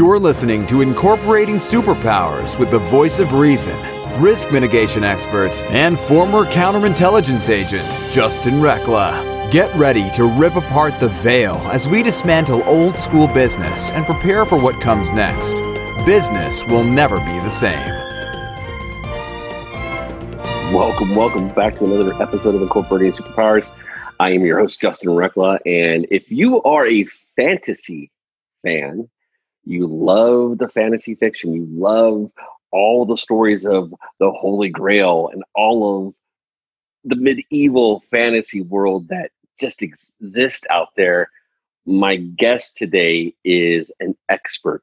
You're listening to Incorporating Superpowers with the voice of reason, risk mitigation expert, and former counterintelligence agent, Justin Recla. Get ready to rip apart the veil as we dismantle old school business and prepare for what comes next. Business will never be the same. Welcome, welcome back to another episode of Incorporating Superpowers. I am your host, Justin Recla. And if you are a fantasy fan, you love the fantasy fiction, you love all the stories of the Holy Grail and all of the medieval fantasy world that just exists out there. My guest today is an expert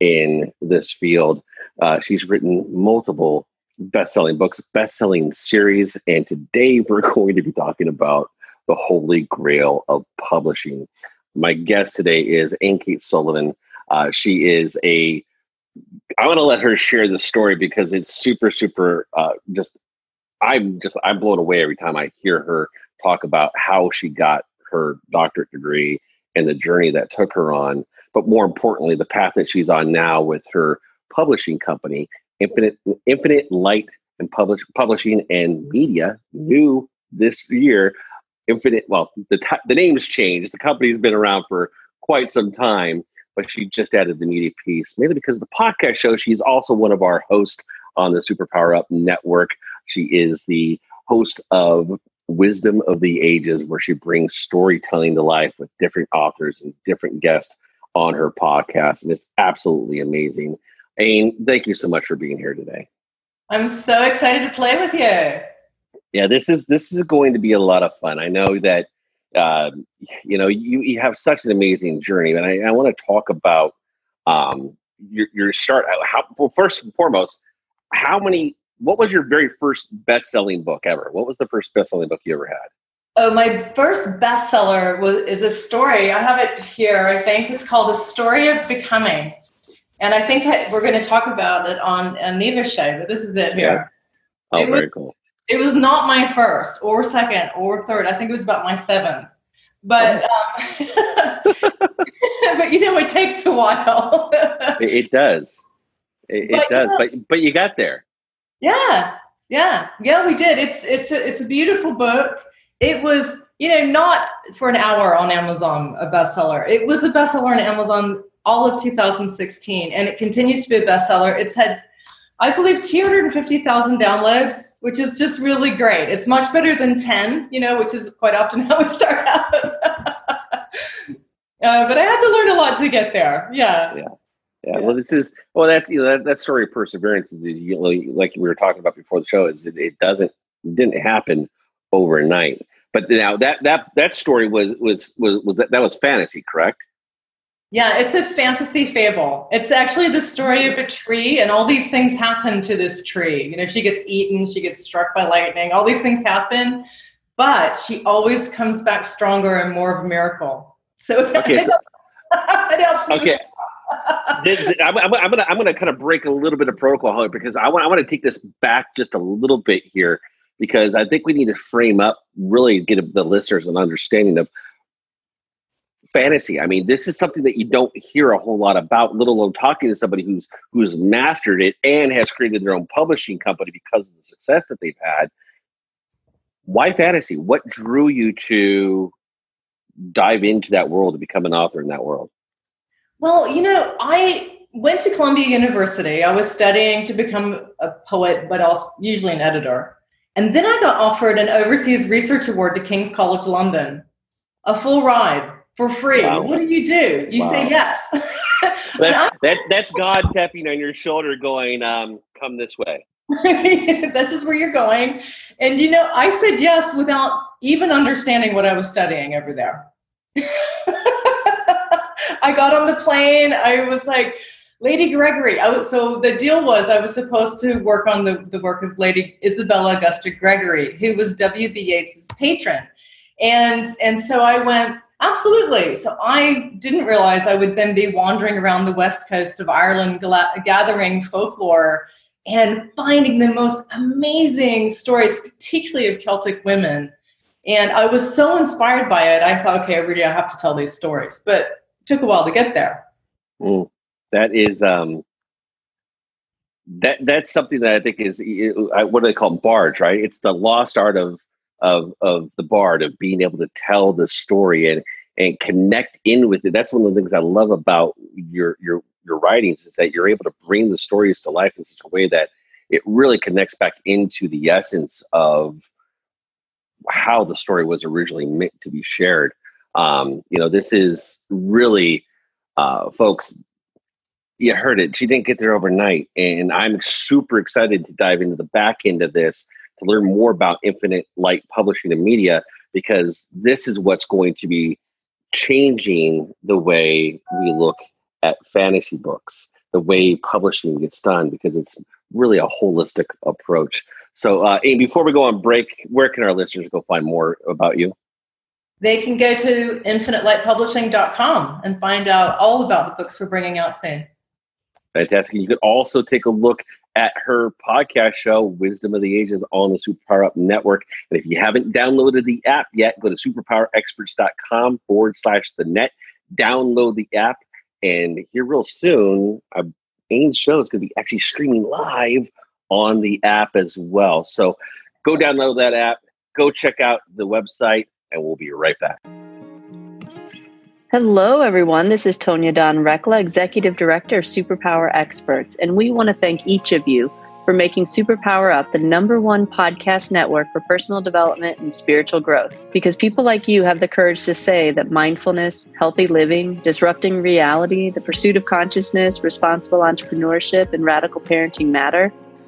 in this field. Uh, she's written multiple best-selling books, best-selling series, and today we're going to be talking about the holy grail of publishing. My guest today is Anne Kate Sullivan. Uh, she is a. I want to let her share the story because it's super, super. Uh, just, I'm just, I'm blown away every time I hear her talk about how she got her doctorate degree and the journey that took her on. But more importantly, the path that she's on now with her publishing company, Infinite Infinite Light and Publish, Publishing and Media, new this year. Infinite. Well, the t- the name's changed. The company's been around for quite some time, but she just added the media piece. mainly because the podcast show, she's also one of our hosts on the Superpower Up Network. She is the host of Wisdom of the Ages, where she brings storytelling to life with different authors and different guests on her podcast, and it's absolutely amazing. Ain, thank you so much for being here today. I'm so excited to play with you. Yeah, this is this is going to be a lot of fun. I know that uh, you know you, you have such an amazing journey, and I, I want to talk about um, your your start. How well, first and foremost, how many? What was your very first best selling book ever? What was the first best selling book you ever had? Oh, my first bestseller was is a story. I have it here. I think it's called "A Story of Becoming." And I think we're going to talk about it on a Neva show, but this is it here. Yeah. Oh, it very was, cool. It was not my first or second or third. I think it was about my seventh. But oh. um, but you know, it takes a while. it, does. It, it does. You know, but but you got there. Yeah, yeah, yeah. We did. It's it's a, it's a beautiful book. It was you know not for an hour on Amazon a bestseller. It was a bestseller on Amazon all of 2016, and it continues to be a bestseller. It's had, I believe, 250,000 downloads, which is just really great. It's much better than 10, you know, which is quite often how we start out. uh, but I had to learn a lot to get there. Yeah. Yeah. Yeah, well, this is well. That's you know that, that story of perseverance is you know, like we were talking about before the show. Is it, it doesn't it didn't happen overnight. But now that that that story was was was was that, that was fantasy, correct? Yeah, it's a fantasy fable. It's actually the story of a tree, and all these things happen to this tree. You know, she gets eaten, she gets struck by lightning, all these things happen, but she always comes back stronger and more of a miracle. So, okay, so, okay. I'm, I'm, I'm, gonna I'm gonna kind of break a little bit of protocol here because I want I want to take this back just a little bit here because I think we need to frame up really get the listeners an understanding of fantasy. I mean, this is something that you don't hear a whole lot about, let alone talking to somebody who's who's mastered it and has created their own publishing company because of the success that they've had. Why fantasy? What drew you to dive into that world to become an author in that world? Well, you know, I went to Columbia University. I was studying to become a poet, but also usually an editor. And then I got offered an overseas research award to King's College London, a full ride for free. Wow. What do you do? You wow. say yes. that's, that, that's God tapping on your shoulder, going, um, "Come this way." this is where you're going, and you know, I said yes without even understanding what I was studying over there. I got on the plane. I was like. Lady Gregory. Was, so the deal was I was supposed to work on the, the work of Lady Isabella Augusta Gregory, who was W.B. Yeats' patron. And, and so I went, Absolutely. So I didn't realize I would then be wandering around the west coast of Ireland, gathering folklore and finding the most amazing stories, particularly of Celtic women. And I was so inspired by it. I thought, okay, really, I have to tell these stories. But it took a while to get there. Mm. That is um, that that's something that I think is what do they call them? barge, right? It's the lost art of of of the bard of being able to tell the story and and connect in with it. That's one of the things I love about your your your writings is that you're able to bring the stories to life in such a way that it really connects back into the essence of how the story was originally meant to be shared. Um, you know, this is really, uh, folks, you heard it. She didn't get there overnight. And I'm super excited to dive into the back end of this to learn more about Infinite Light Publishing and Media because this is what's going to be changing the way we look at fantasy books, the way publishing gets done, because it's really a holistic approach. So, uh, Amy, before we go on break, where can our listeners go find more about you? They can go to infinitelightpublishing.com and find out all about the books we're bringing out soon. Fantastic. You could also take a look at her podcast show, Wisdom of the Ages, on the Superpower Up Network. And if you haven't downloaded the app yet, go to superpowerexperts.com forward slash the net, download the app, and here real soon, uh, Ames show is going to be actually streaming live on the app as well. So go download that app, go check out the website, and we'll be right back. Hello, everyone. This is Tonya Dawn Recla, Executive Director of Superpower Experts, and we want to thank each of you for making Superpower Up the number one podcast network for personal development and spiritual growth. Because people like you have the courage to say that mindfulness, healthy living, disrupting reality, the pursuit of consciousness, responsible entrepreneurship, and radical parenting matter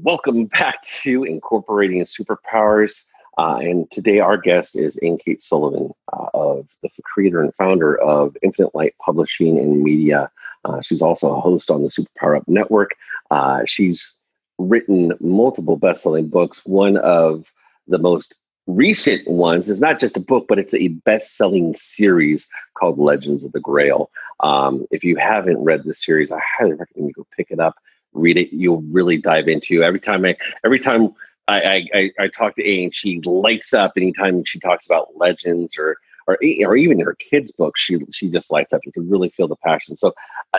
Welcome back to Incorporating Superpowers. Uh, and today our guest is Ann Kate Sullivan, uh, of the creator and founder of Infinite Light Publishing and Media. Uh, she's also a host on the Superpower Up Network. Uh, she's written multiple best-selling books. One of the most recent ones is not just a book, but it's a best-selling series called Legends of the Grail. Um, if you haven't read this series, I highly recommend you go pick it up read it. You'll really dive into. Every time I, every time I, I, I talk to A, and she lights up anytime she talks about legends or or or even her kids' books. She she just lights up. You can really feel the passion. So. Uh,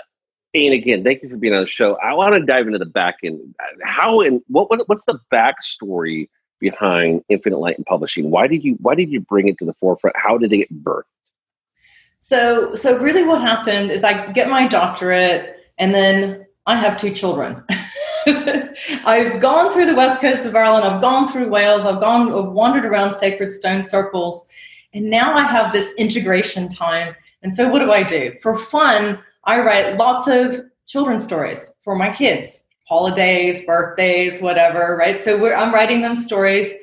and again, thank you for being on the show. I want to dive into the back end. How and what, what what's the backstory behind Infinite Light and Publishing? Why did you why did you bring it to the forefront? How did it get birthed? So so really, what happened is I get my doctorate, and then I have two children. I've gone through the west coast of Ireland. I've gone through Wales. I've gone, I've wandered around sacred stone circles, and now I have this integration time. And so, what do I do for fun? I write lots of children's stories for my kids, holidays, birthdays, whatever. Right. So I'm writing them stories,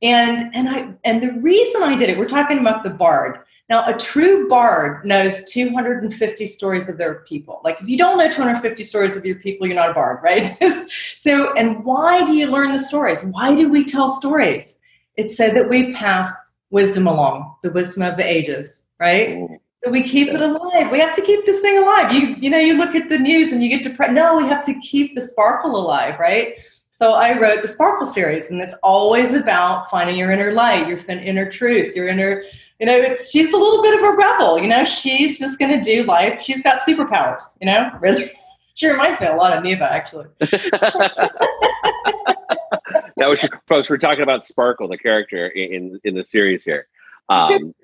and and I and the reason I did it, we're talking about the Bard. Now, a true bard knows 250 stories of their people. Like, if you don't know 250 stories of your people, you're not a bard, right? so, and why do you learn the stories? Why do we tell stories? It's so that we pass wisdom along, the wisdom of the ages, right? So we keep it alive. We have to keep this thing alive. You, you know, you look at the news and you get depressed. No, we have to keep the sparkle alive, right? So I wrote the Sparkle series, and it's always about finding your inner light, your inner truth, your inner, you know, it's she's a little bit of a rebel, you know, she's just gonna do life. She's got superpowers, you know, really. she reminds me a lot of Neva, actually. that was, folks, we're talking about Sparkle, the character in in the series here. Um,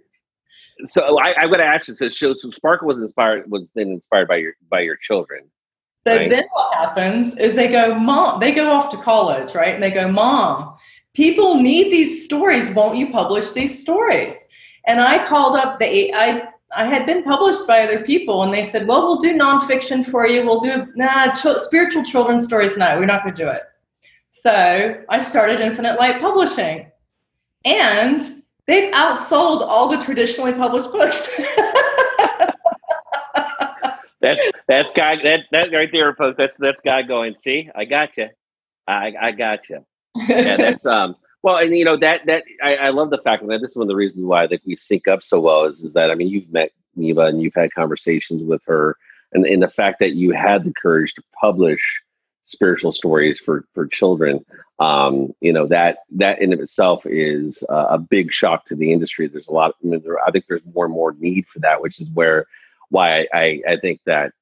so I, I'm going to ask you. So, so Sparkle was inspired was then inspired by your by your children. So right. then what happens is they go, Mom, they go off to college, right? And they go, Mom, people need these stories. Won't you publish these stories? And I called up the I I had been published by other people, and they said, "Well, we'll do nonfiction for you. We'll do nah ch- spiritual children's stories. No, we're not going to do it." So I started Infinite Light Publishing, and they've outsold all the traditionally published books. that's that's guy that that right there, post. That's that's guy going. See, I got you. I I got you. Yeah, that's um. Well, and you know that that I, I love the fact that this is one of the reasons why I think we sync up so well is, is that I mean you've met Neva and you've had conversations with her, and and the fact that you had the courage to publish spiritual stories for for children um, you know that that in of itself is uh, a big shock to the industry there's a lot I, mean, there, I think there's more and more need for that which is where why I, I think that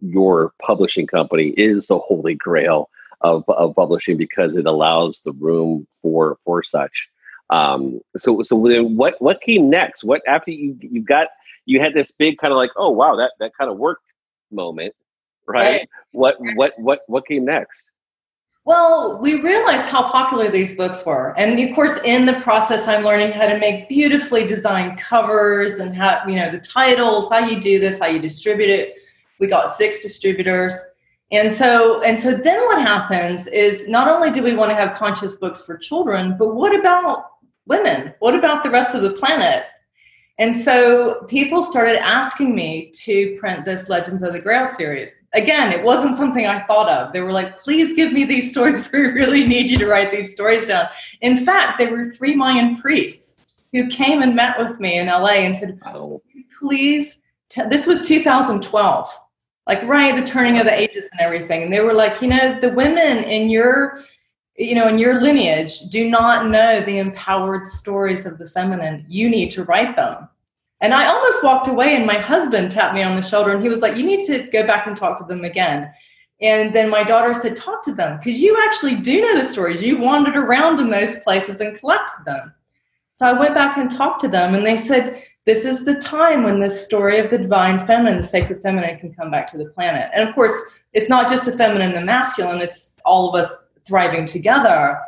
your publishing company is the holy grail of, of publishing because it allows the room for for such um, so so then what what came next what after you you got you had this big kind of like oh wow that that kind of worked moment right? right? What what what what came next? Well, we realized how popular these books were. And of course, in the process, I'm learning how to make beautifully designed covers and how, you know, the titles, how you do this, how you distribute it. We got six distributors. And so, and so then what happens is not only do we want to have conscious books for children, but what about women? What about the rest of the planet? And so people started asking me to print this Legends of the Grail series. Again, it wasn't something I thought of. They were like, please give me these stories. We really need you to write these stories down. In fact, there were three Mayan priests who came and met with me in LA and said, please, t-. this was 2012, like right, the turning of the ages and everything. And they were like, you know, the women in your you know, in your lineage, do not know the empowered stories of the feminine. You need to write them. And I almost walked away, and my husband tapped me on the shoulder and he was like, You need to go back and talk to them again. And then my daughter said, Talk to them because you actually do know the stories. You wandered around in those places and collected them. So I went back and talked to them, and they said, This is the time when the story of the divine feminine, the sacred feminine, can come back to the planet. And of course, it's not just the feminine the masculine, it's all of us thriving together.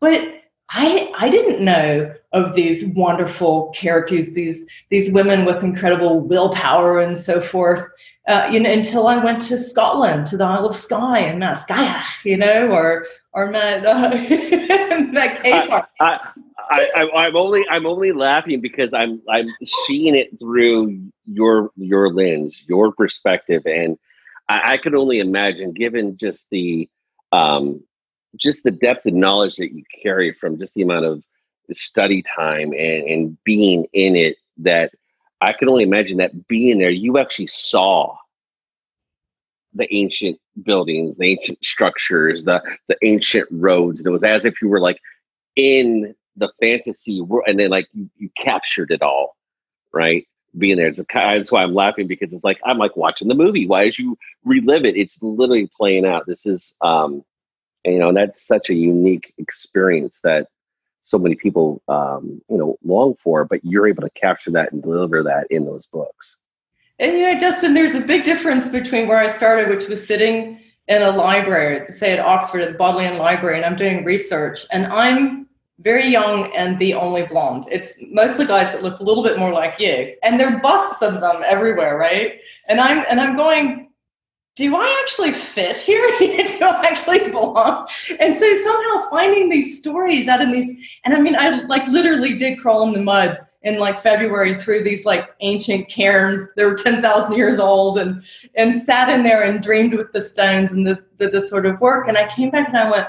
But I I didn't know of these wonderful characters, these these women with incredible willpower and so forth. Uh, you know, until I went to Scotland, to the Isle of Skye and met Skye, you know, or or met uh, met Kesar. I, I, I, I'm only I'm only laughing because I'm I'm seeing it through your your lens, your perspective, and I, I could only imagine, given just the um, just the depth of knowledge that you carry from just the amount of study time and, and being in it that I can only imagine that being there, you actually saw the ancient buildings, the ancient structures, the the ancient roads. And it was as if you were like in the fantasy world, and then like you, you captured it all, right? Being there, it's a, that's why I'm laughing because it's like I'm like watching the movie. Why as you relive it, it's literally playing out. This is um, and, you know, that's such a unique experience that so many people, um, you know, long for, but you're able to capture that and deliver that in those books. And, you know, Justin, there's a big difference between where I started, which was sitting in a library, say at Oxford at the Bodleian Library, and I'm doing research, and I'm very young and the only blonde. It's mostly guys that look a little bit more like you, and there are busts of them everywhere, right? And I'm and I'm going, do I actually fit here? do I actually belong? And so somehow finding these stories out in these, and I mean, I like literally did crawl in the mud in like February through these like ancient cairns. They were 10,000 years old and, and sat in there and dreamed with the stones and the, the, the sort of work. And I came back and I went,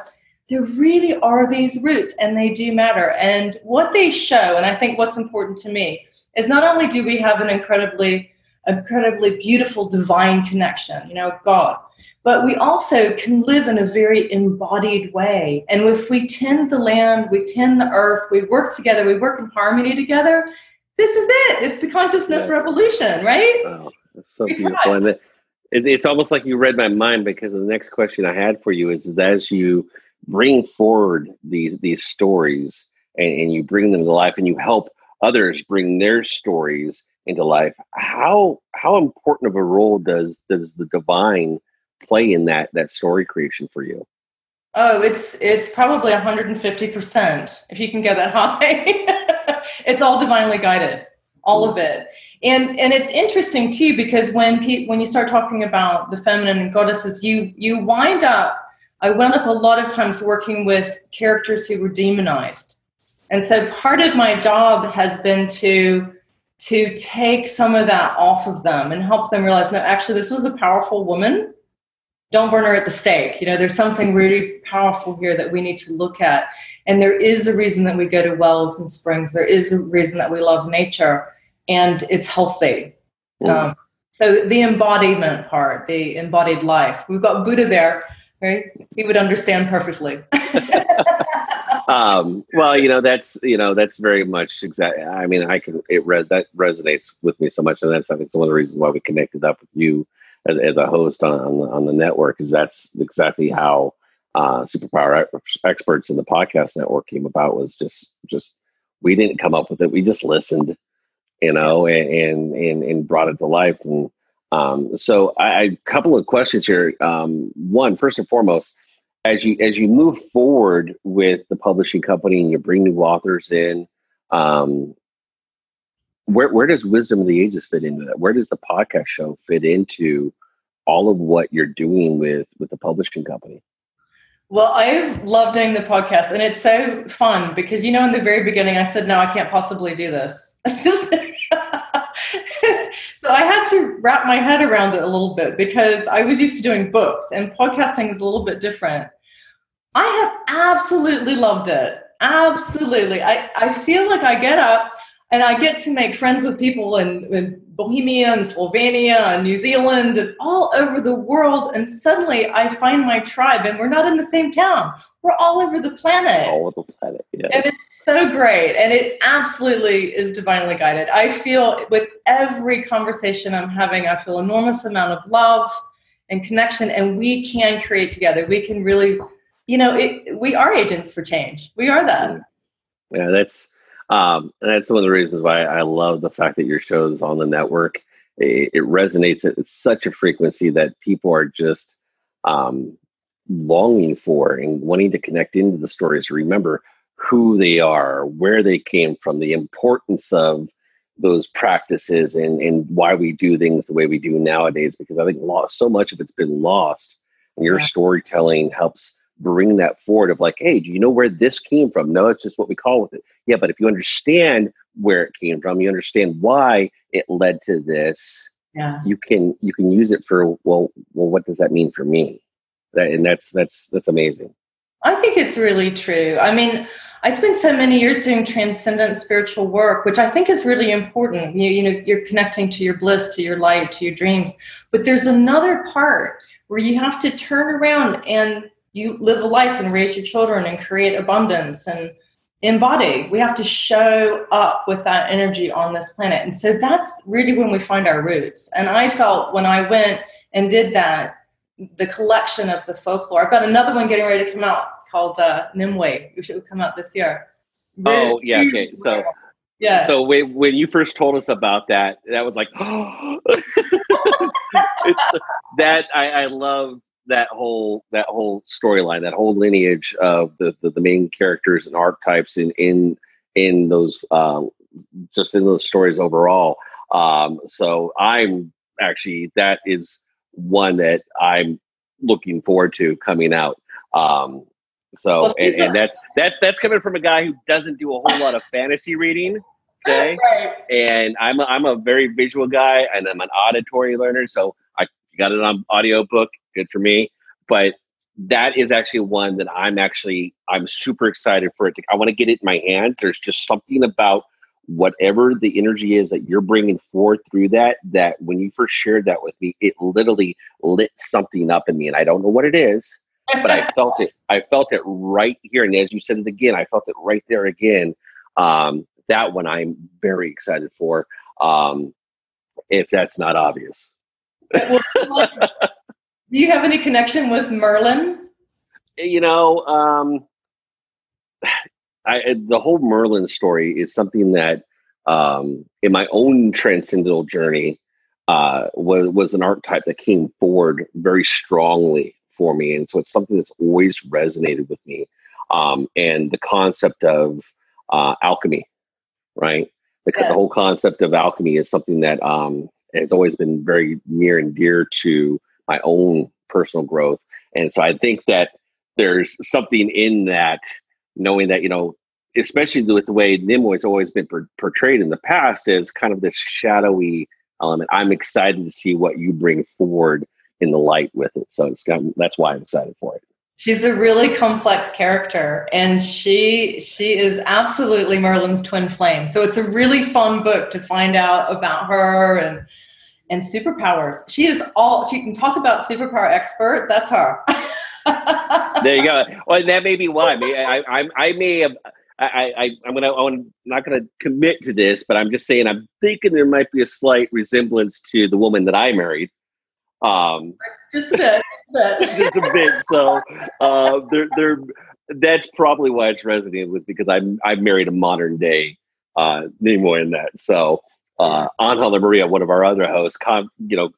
there really are these roots and they do matter. And what they show, and I think what's important to me, is not only do we have an incredibly incredibly beautiful divine connection, you know, God. But we also can live in a very embodied way. And if we tend the land, we tend the earth, we work together, we work in harmony together, this is it. It's the consciousness yes. revolution, right? Oh, that's so beautiful. And it, it's almost like you read my mind because the next question I had for you is, is as you bring forward these these stories and, and you bring them to life and you help others bring their stories into life how how important of a role does does the divine play in that that story creation for you? Oh it's it's probably 150% if you can get that high. It's all divinely guided all of it. And and it's interesting too because when pe- when you start talking about the feminine and goddesses you you wind up i wound up a lot of times working with characters who were demonized. And so part of my job has been to to take some of that off of them and help them realize no actually this was a powerful woman. Don't burn her at the stake. You know there's something really powerful here that we need to look at. And there is a reason that we go to wells and springs. There is a reason that we love nature and it's healthy. Mm. um, so the embodiment part the embodied life. We've got buddha there right he would understand perfectly um, well, you know, that's you know, that's very much exactly. I mean, I can it res that resonates with me so much, and that's I think one of the reasons why we connected up with you as, as a host on on the, on the network is that's exactly how uh, superpower experts in the podcast network came about. Was just just we didn't come up with it. We just listened, you know, and and and, brought it to life. And um, so, I, a couple of questions here. Um, one, first and foremost as you as you move forward with the publishing company and you bring new authors in um, where where does wisdom of the ages fit into that? Where does the podcast show fit into all of what you're doing with with the publishing company? Well i've loved doing the podcast and it's so fun because you know in the very beginning i said no i can't possibly do this so I had to wrap my head around it a little bit because I was used to doing books and podcasting is a little bit different. I have absolutely loved it. Absolutely. I, I feel like I get up and I get to make friends with people in, in Bohemia and Slovenia and New Zealand and all over the world. And suddenly I find my tribe, and we're not in the same town. We're all over the planet. All over the planet, yeah. And it's great. And it absolutely is divinely guided. I feel with every conversation I'm having, I feel enormous amount of love and connection, and we can create together. We can really, you know, it, we are agents for change. We are that. Yeah, that's um, and that's one of the reasons why I love the fact that your show is on the network. It, it resonates at such a frequency that people are just um, longing for and wanting to connect into the stories. Remember who they are, where they came from, the importance of those practices, and and why we do things the way we do nowadays. Because I think lost, so much of it's been lost. And your yeah. storytelling helps bring that forward of like, hey, do you know where this came from? No, it's just what we call with it. Yeah, but if you understand where it came from, you understand why it led to this. Yeah. You can you can use it for well well what does that mean for me? That, and that's that's that's amazing. I think it's really true. I mean, I spent so many years doing transcendent spiritual work, which I think is really important. You, you know, you're connecting to your bliss, to your light, to your dreams. But there's another part where you have to turn around and you live a life and raise your children and create abundance and embody. We have to show up with that energy on this planet. And so that's really when we find our roots. And I felt when I went and did that, the collection of the folklore. I've got another one getting ready to come out called uh, Nimue, which will come out this year. oh, yeah. Okay. So, yeah. So when, when you first told us about that, that was like, oh, that I, I love that whole that whole storyline, that whole lineage of the, the, the main characters and archetypes in in in those uh, just in those stories overall. Um, so I'm actually that is one that I'm looking forward to coming out. Um, so well, and, and that's that that's coming from a guy who doesn't do a whole lot of fantasy reading. Okay. Right. And I'm a, I'm a very visual guy and I'm an auditory learner. So I got it on audiobook good for me. But that is actually one that I'm actually I'm super excited for it to. I want to get it in my hands. There's just something about whatever the energy is that you're bringing forth through that that when you first shared that with me it literally lit something up in me. And i don't know what it is but i felt it. I felt it right here. And as you said it again i felt it right there again. Um, that one i'm very excited for um, if that's not obvious. Do you have any connection with Merlin? You know, um, I, the whole Merlin story is something that, um, in my own transcendental journey, uh, was was an archetype that came forward very strongly for me, and so it's something that's always resonated with me. Um, and the concept of uh, alchemy, right? The, the, whole concept of alchemy is something that um, has always been very near and dear to my own personal growth. And so I think that there's something in that, knowing that, you know, especially with the way Nimue's always been per- portrayed in the past as kind of this shadowy element. I'm excited to see what you bring forward in the light with it. So it's got, that's why I'm excited for it. She's a really complex character, and she she is absolutely Merlin's twin flame. So it's a really fun book to find out about her and and superpowers. She is all she can talk about superpower expert. That's her. there you go. Well, that may be why. I, I, I may have. I, I, I'm gonna. I'm not gonna commit to this, but I'm just saying. I'm thinking there might be a slight resemblance to the woman that I married. Um, just a bit, just a bit. So, uh, they're, they're, that's probably why it's resonated with because I'm I married a modern day uh, Nimue in that. So, uh, Angela Maria, one of our other hosts, com, you know,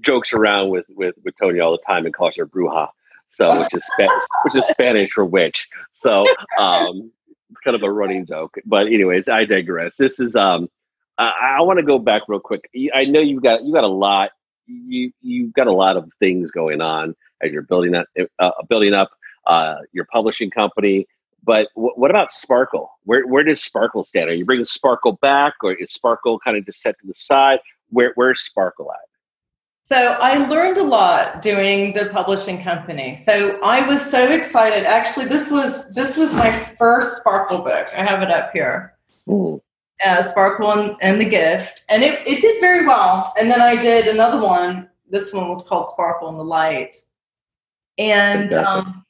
jokes around with with with Tony all the time and calls her bruja. So, which is Spanish, which is Spanish for witch. So, um, it's kind of a running joke. But anyways, I digress. This is um, I, I want to go back real quick. I know you've got you got a lot. You you've got a lot of things going on as you're building up uh, building up uh, your publishing company. But w- what about Sparkle? Where where does Sparkle stand? Are you bringing Sparkle back, or is Sparkle kind of just set to the side? Where where's Sparkle at? So I learned a lot doing the publishing company. So I was so excited. Actually, this was this was my first Sparkle book. I have it up here. Uh, Sparkle and, and, the Gift, and it it did very well. And then I did another one. This one was called Sparkle and the Light, and um,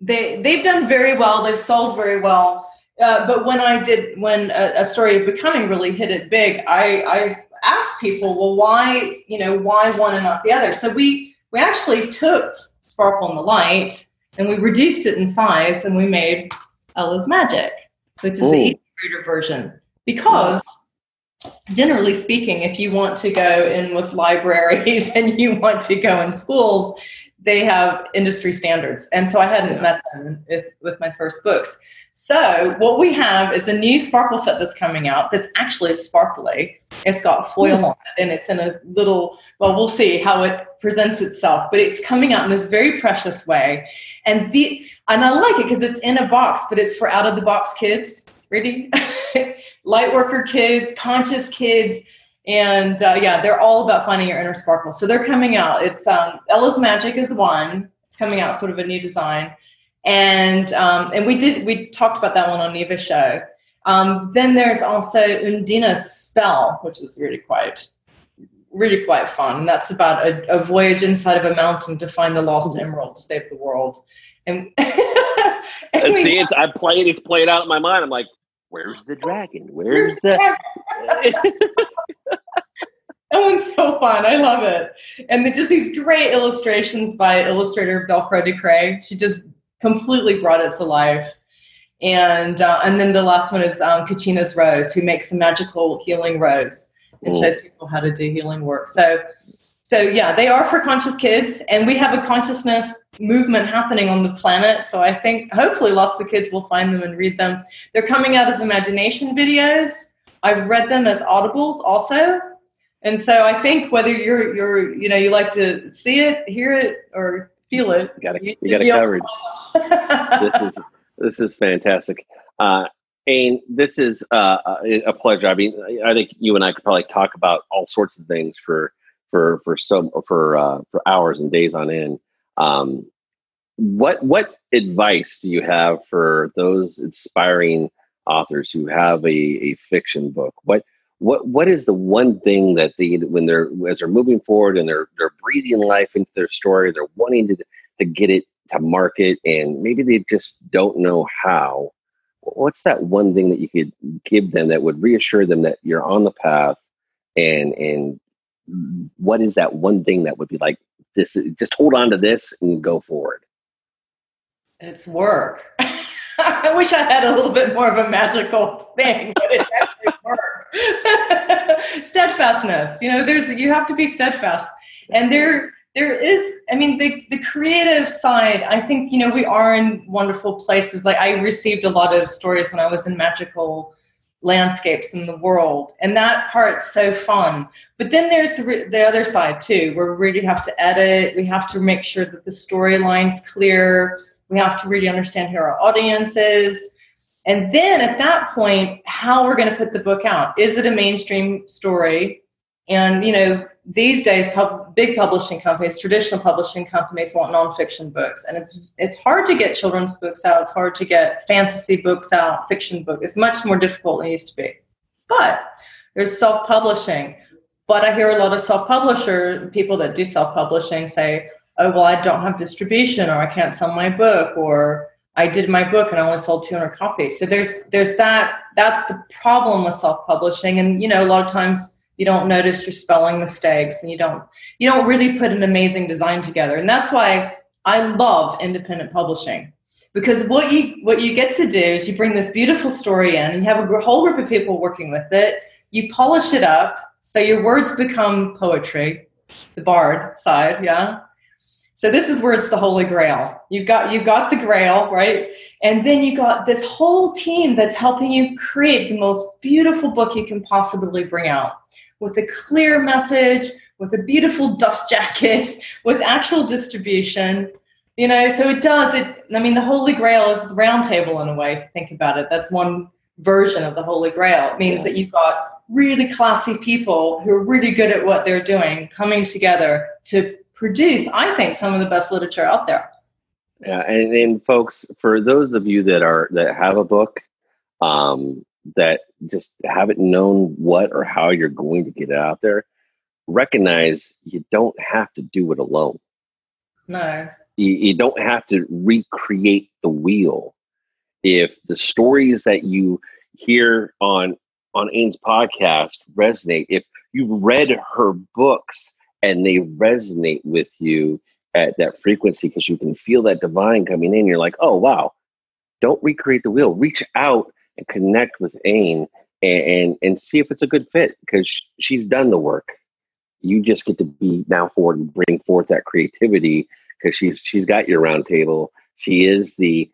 they they've done very well. They've sold very well. Uh, but when I did, when a, a, story of becoming really hit it big, I, I asked people, well, why, you know, why one and not the other? So we we actually took Sparkle and the Light and we reduced it in size and we made Ella's Magic, which is Ooh. the easy reader version. Because generally speaking, if you want to go in with libraries and you want to go in schools, they have industry standards. And so I hadn't yeah. met them with, with my first books. So what we have is a new sparkle set that's coming out that's actually sparkly. It's got foil mm. on it and it's in a little, well, we'll see how it presents itself, but it's coming out in this very precious way. And the and I like it because it's in a box, but it's for out of the box kids, really. Light worker kids, conscious kids, and uh, yeah, they're all about finding your inner sparkle. So they're coming out. It's um, Ella's Magic is one. It's coming out, sort of a new design and um, and we did we talked about that one on Neva's show. Um, then there's also Undina's Spell, which is really quite really quite fun. That's about a, a voyage inside of a mountain to find the lost emerald to save the world. And, and see, it's I played it's played out in my mind. I'm like, where's the dragon? Where's, where's the? the that one's so fun. I love it. And just these great illustrations by illustrator Velcro Ducray. She just completely brought it to life. And uh, and then the last one is um, Kachina's Rose, who makes a magical healing rose and shows people how to do healing work. So so yeah, they are for conscious kids, and we have a consciousness movement happening on the planet. So I think hopefully lots of kids will find them and read them. They're coming out as imagination videos. I've read them as audibles also. And so I think whether you're you're you know you like to see it, hear it, or feel it. You got it. You got it covered. this is this is fantastic. Uh, and this is uh, a pleasure. I mean, I think you and I could probably talk about all sorts of things for for for some for uh, for hours and days on end. Um, what what advice do you have for those inspiring authors who have a, a fiction book? What what what is the one thing that they when they're as they're moving forward and they're they're breathing life into their story they're wanting to to get it to market and maybe they just don't know how what's that one thing that you could give them that would reassure them that you're on the path and and what is that one thing that would be like this just hold on to this and go forward it's work I wish I had a little bit more of a magical thing, but it actually worked. Steadfastness, you know, there's you have to be steadfast, and there there is. I mean, the the creative side. I think you know we are in wonderful places. Like I received a lot of stories when I was in magical landscapes in the world and that part's so fun but then there's the, the other side too where we really have to edit we have to make sure that the storyline's clear we have to really understand who our audience is. And then at that point, how we're going to put the book out. Is it a mainstream story? And, you know, these days, pub- big publishing companies, traditional publishing companies want nonfiction books. And it's, it's hard to get children's books out. It's hard to get fantasy books out, fiction book. It's much more difficult than it used to be. But there's self-publishing. But I hear a lot of self-publisher people that do self-publishing say, oh, well, I don't have distribution or I can't sell my book or I did my book and I only sold 200 copies. So there's there's that that's the problem with self-publishing and you know a lot of times you don't notice your spelling mistakes and you don't you don't really put an amazing design together. And that's why I love independent publishing. Because what you what you get to do is you bring this beautiful story in and you have a whole group of people working with it. You polish it up so your words become poetry, the bard side, yeah so this is where it's the holy grail. You've got you've got the grail, right? And then you got this whole team that's helping you create the most beautiful book you can possibly bring out with a clear message, with a beautiful dust jacket, with actual distribution. You know, so it does it. I mean, the holy grail is the round table in a way. If you think about it, that's one version of the holy grail. It means that you've got really classy people who are really good at what they're doing coming together to produce, I think, some of the best literature out there. Yeah, and, and folks, for those of you that are that have a book, um, that just haven't known what or how you're going to get it out there, recognize you don't have to do it alone. No. You, you don't have to recreate the wheel. If the stories that you hear on on Ains podcast resonate, if you've read her books and they resonate with you at that frequency because you can feel that divine coming in. You're like, oh wow, don't recreate the wheel. Reach out and connect with Ain and and, and see if it's a good fit because she's done the work. You just get to be now forward and bring forth that creativity because she's she's got your round table. She is the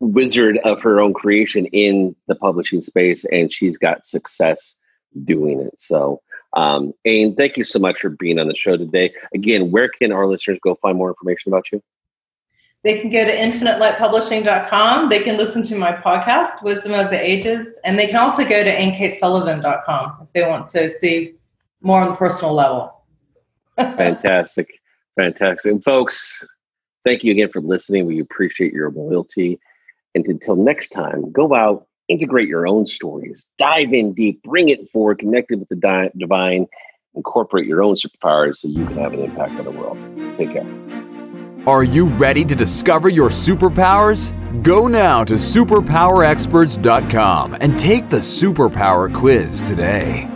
wizard of her own creation in the publishing space, and she's got success doing it. So um, and thank you so much for being on the show today. Again, where can our listeners go find more information about you? They can go to infinitelightpublishing.com. They can listen to my podcast, Wisdom of the Ages, and they can also go to ainkatessullivan.com if they want to see more on the personal level. Fantastic. Fantastic. And folks, thank you again for listening. We appreciate your loyalty. And until next time, go out integrate your own stories, dive in deep, bring it forward, connect it with the di- divine, incorporate your own superpowers so you can have an impact on the world. Take care. Are you ready to discover your superpowers? Go now to superpowerexperts.com and take the superpower quiz today.